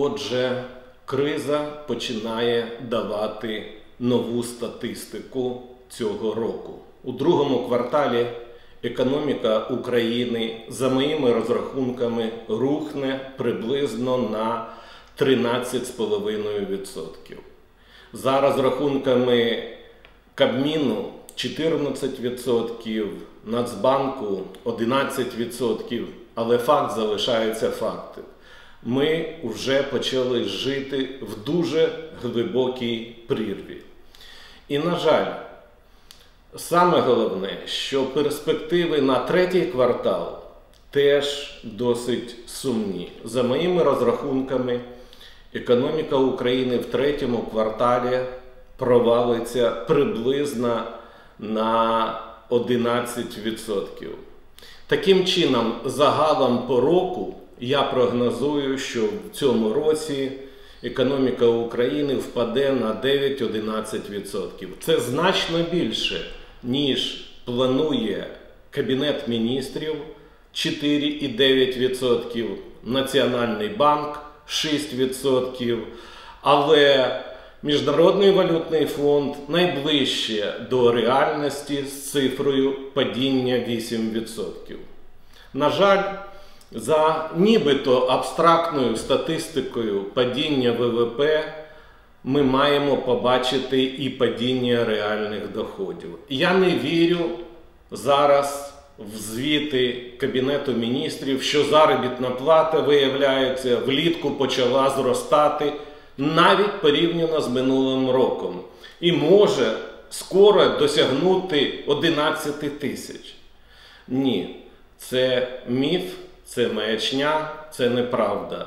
Отже, криза починає давати нову статистику цього року. У другому кварталі економіка України, за моїми розрахунками, рухне приблизно на 13,5%. За розрахунками Кабміну 14%, Нацбанку 11%, але факт залишається фактом. Ми вже почали жити в дуже глибокій прірві. І, на жаль, саме головне, що перспективи на третій квартал теж досить сумні. За моїми розрахунками, економіка України в третьому кварталі провалиться приблизно на 11%. Таким чином, загалом по року я прогнозую, що в цьому році економіка України впаде на 9-11%. Це значно більше, ніж планує Кабінет міністрів 4,9%, Національний банк 6%. Але Міжнародний валютний фонд найближче до реальності з цифрою падіння 8%. На жаль, за нібито абстрактною статистикою падіння ВВП ми маємо побачити і падіння реальних доходів. Я не вірю зараз в звіти Кабінету міністрів, що заробітна плата, виявляється, влітку почала зростати навіть порівняно з минулим роком. І може скоро досягнути 11 тисяч. Ні, це міф, це маячня, це неправда.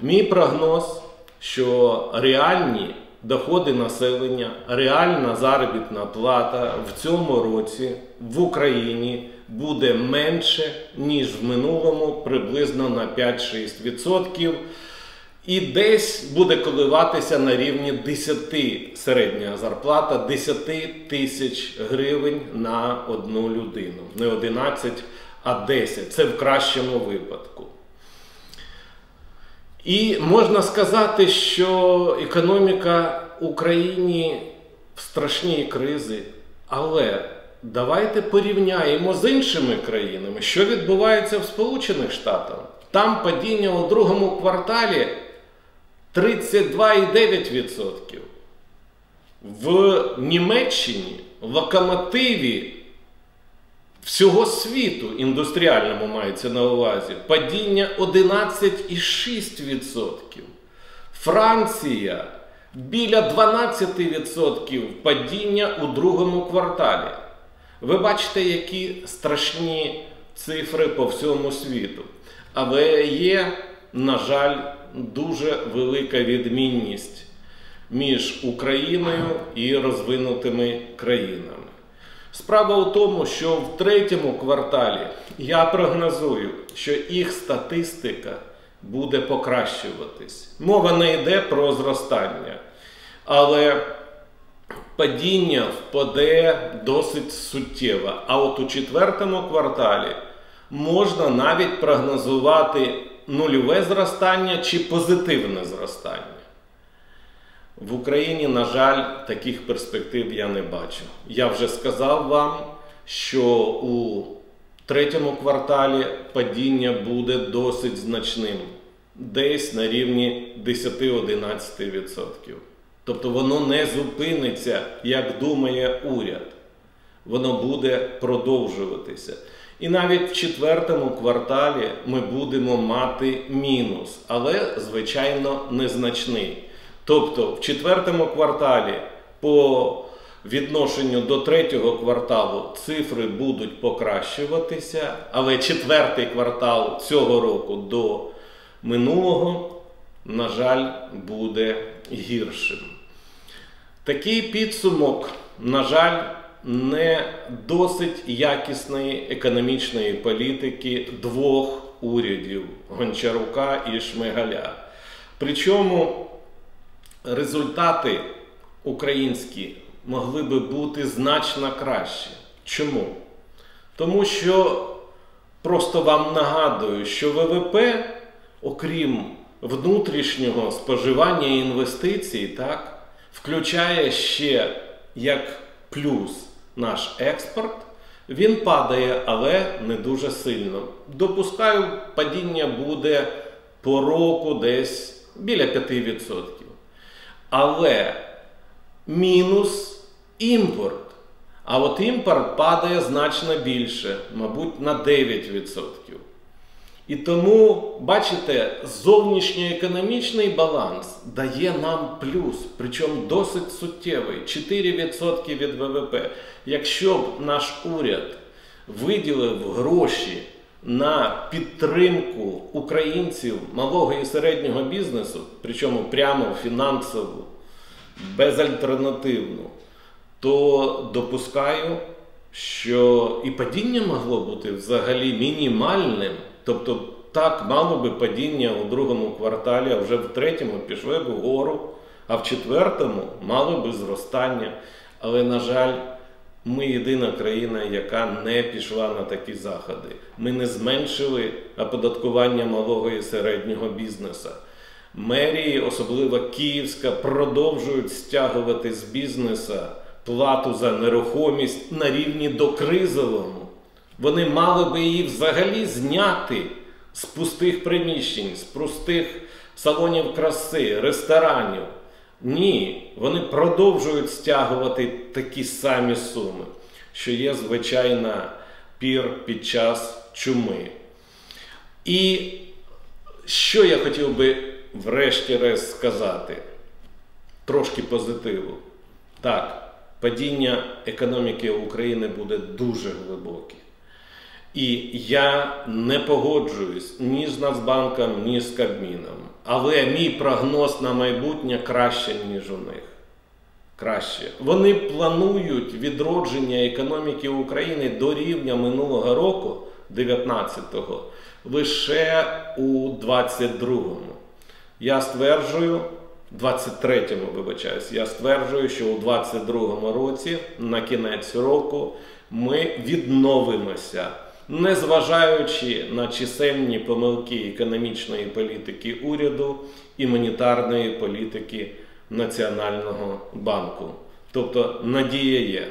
Мій прогноз, що реальні доходи населення, реальна заробітна плата в цьому році в Україні буде менше, ніж в минулому, приблизно на 5-6%. І десь буде коливатися на рівні 10 середня зарплата 10 тисяч гривень на одну людину. Не 11, а 10. Це в кращому випадку. І можна сказати, що економіка Україні в страшній кризі, але давайте порівняємо з іншими країнами, що відбувається в Сполучених Штатах. Там падіння у другому кварталі 32,9%. В Німеччині в локомотиві всього світу індустріальному мається на увазі падіння 11,6%. Франція біля 12% падіння у другому кварталі. Ви бачите, які страшні цифри по всьому світу. Але є, на жаль, дуже велика відмінність між Україною і розвинутими країнами. Справа у тому, що в третьому кварталі я прогнозую, що їх статистика буде покращуватись. Мова не йде про зростання, але падіння впаде досить суттєво. А от у четвертому кварталі можна навіть прогнозувати нульове зростання чи позитивне зростання. В Україні, на жаль, таких перспектив я не бачу. Я вже сказав вам, що у третьому кварталі падіння буде досить значним, десь на рівні 10-11%. Тобто воно не зупиниться, як думає уряд. Воно буде продовжуватися. І навіть в четвертому кварталі ми будемо мати мінус, але, звичайно, незначний. Тобто в четвертому кварталі по відношенню до третього кварталу цифри будуть покращуватися, але четвертий квартал цього року до минулого, на жаль, буде гіршим. Такий підсумок, на жаль, не досить якісної економічної політики двох урядів Гончарука і Шмигаля. Причому результати українські могли би бути значно краще. Чому? Тому що просто вам нагадую, що ВВП, окрім внутрішнього споживання і інвестицій, так, включає ще як плюс наш експорт, він падає, але не дуже сильно. Допускаю, падіння буде по року десь біля 5%. Але мінус імпорт. А от імпорт падає значно більше, мабуть, на 9%. І тому, бачите, зовнішньоекономічний баланс дає нам плюс, причому досить суттєвий 4% від ВВП. Якщо б наш уряд виділив гроші на підтримку українців малого і середнього бізнесу, причому прямо фінансову, безальтернативну, то допускаю, що і падіння могло бути взагалі мінімальним. Тобто так мало би падіння у другому кварталі, а вже в третьому пішли б вгору, а в четвертому мало би зростання. Але, на жаль, ми єдина країна, яка не пішла на такі заходи. Ми не зменшили оподаткування малого і середнього бізнесу. Мерії, особливо Київська, продовжують стягувати з бізнесу плату за нерухомість на рівні докризовому. Вони мали би її взагалі зняти з пустих приміщень, з пустих салонів краси, ресторанів. Ні, вони продовжують стягувати такі самі суми, що є звичайна пір під час чуми. І що я хотів би врешті-решт сказати? Трошки позитиву. Так, падіння економіки України буде дуже глибоке. І я не погоджуюсь ні з Нацбанком, ні з Кабміном. Але мій прогноз на майбутнє краще, ніж у них. Краще. Вони планують відродження економіки України до рівня минулого року, 19-го, лише у 22-му. Я стверджую, 23-му, вибачаюсь, я стверджую, що у 22-му році, на кінець року, ми відновимося незважаючи на чисельні помилки економічної політики уряду і монетарної політики Національного банку. Тобто надія є.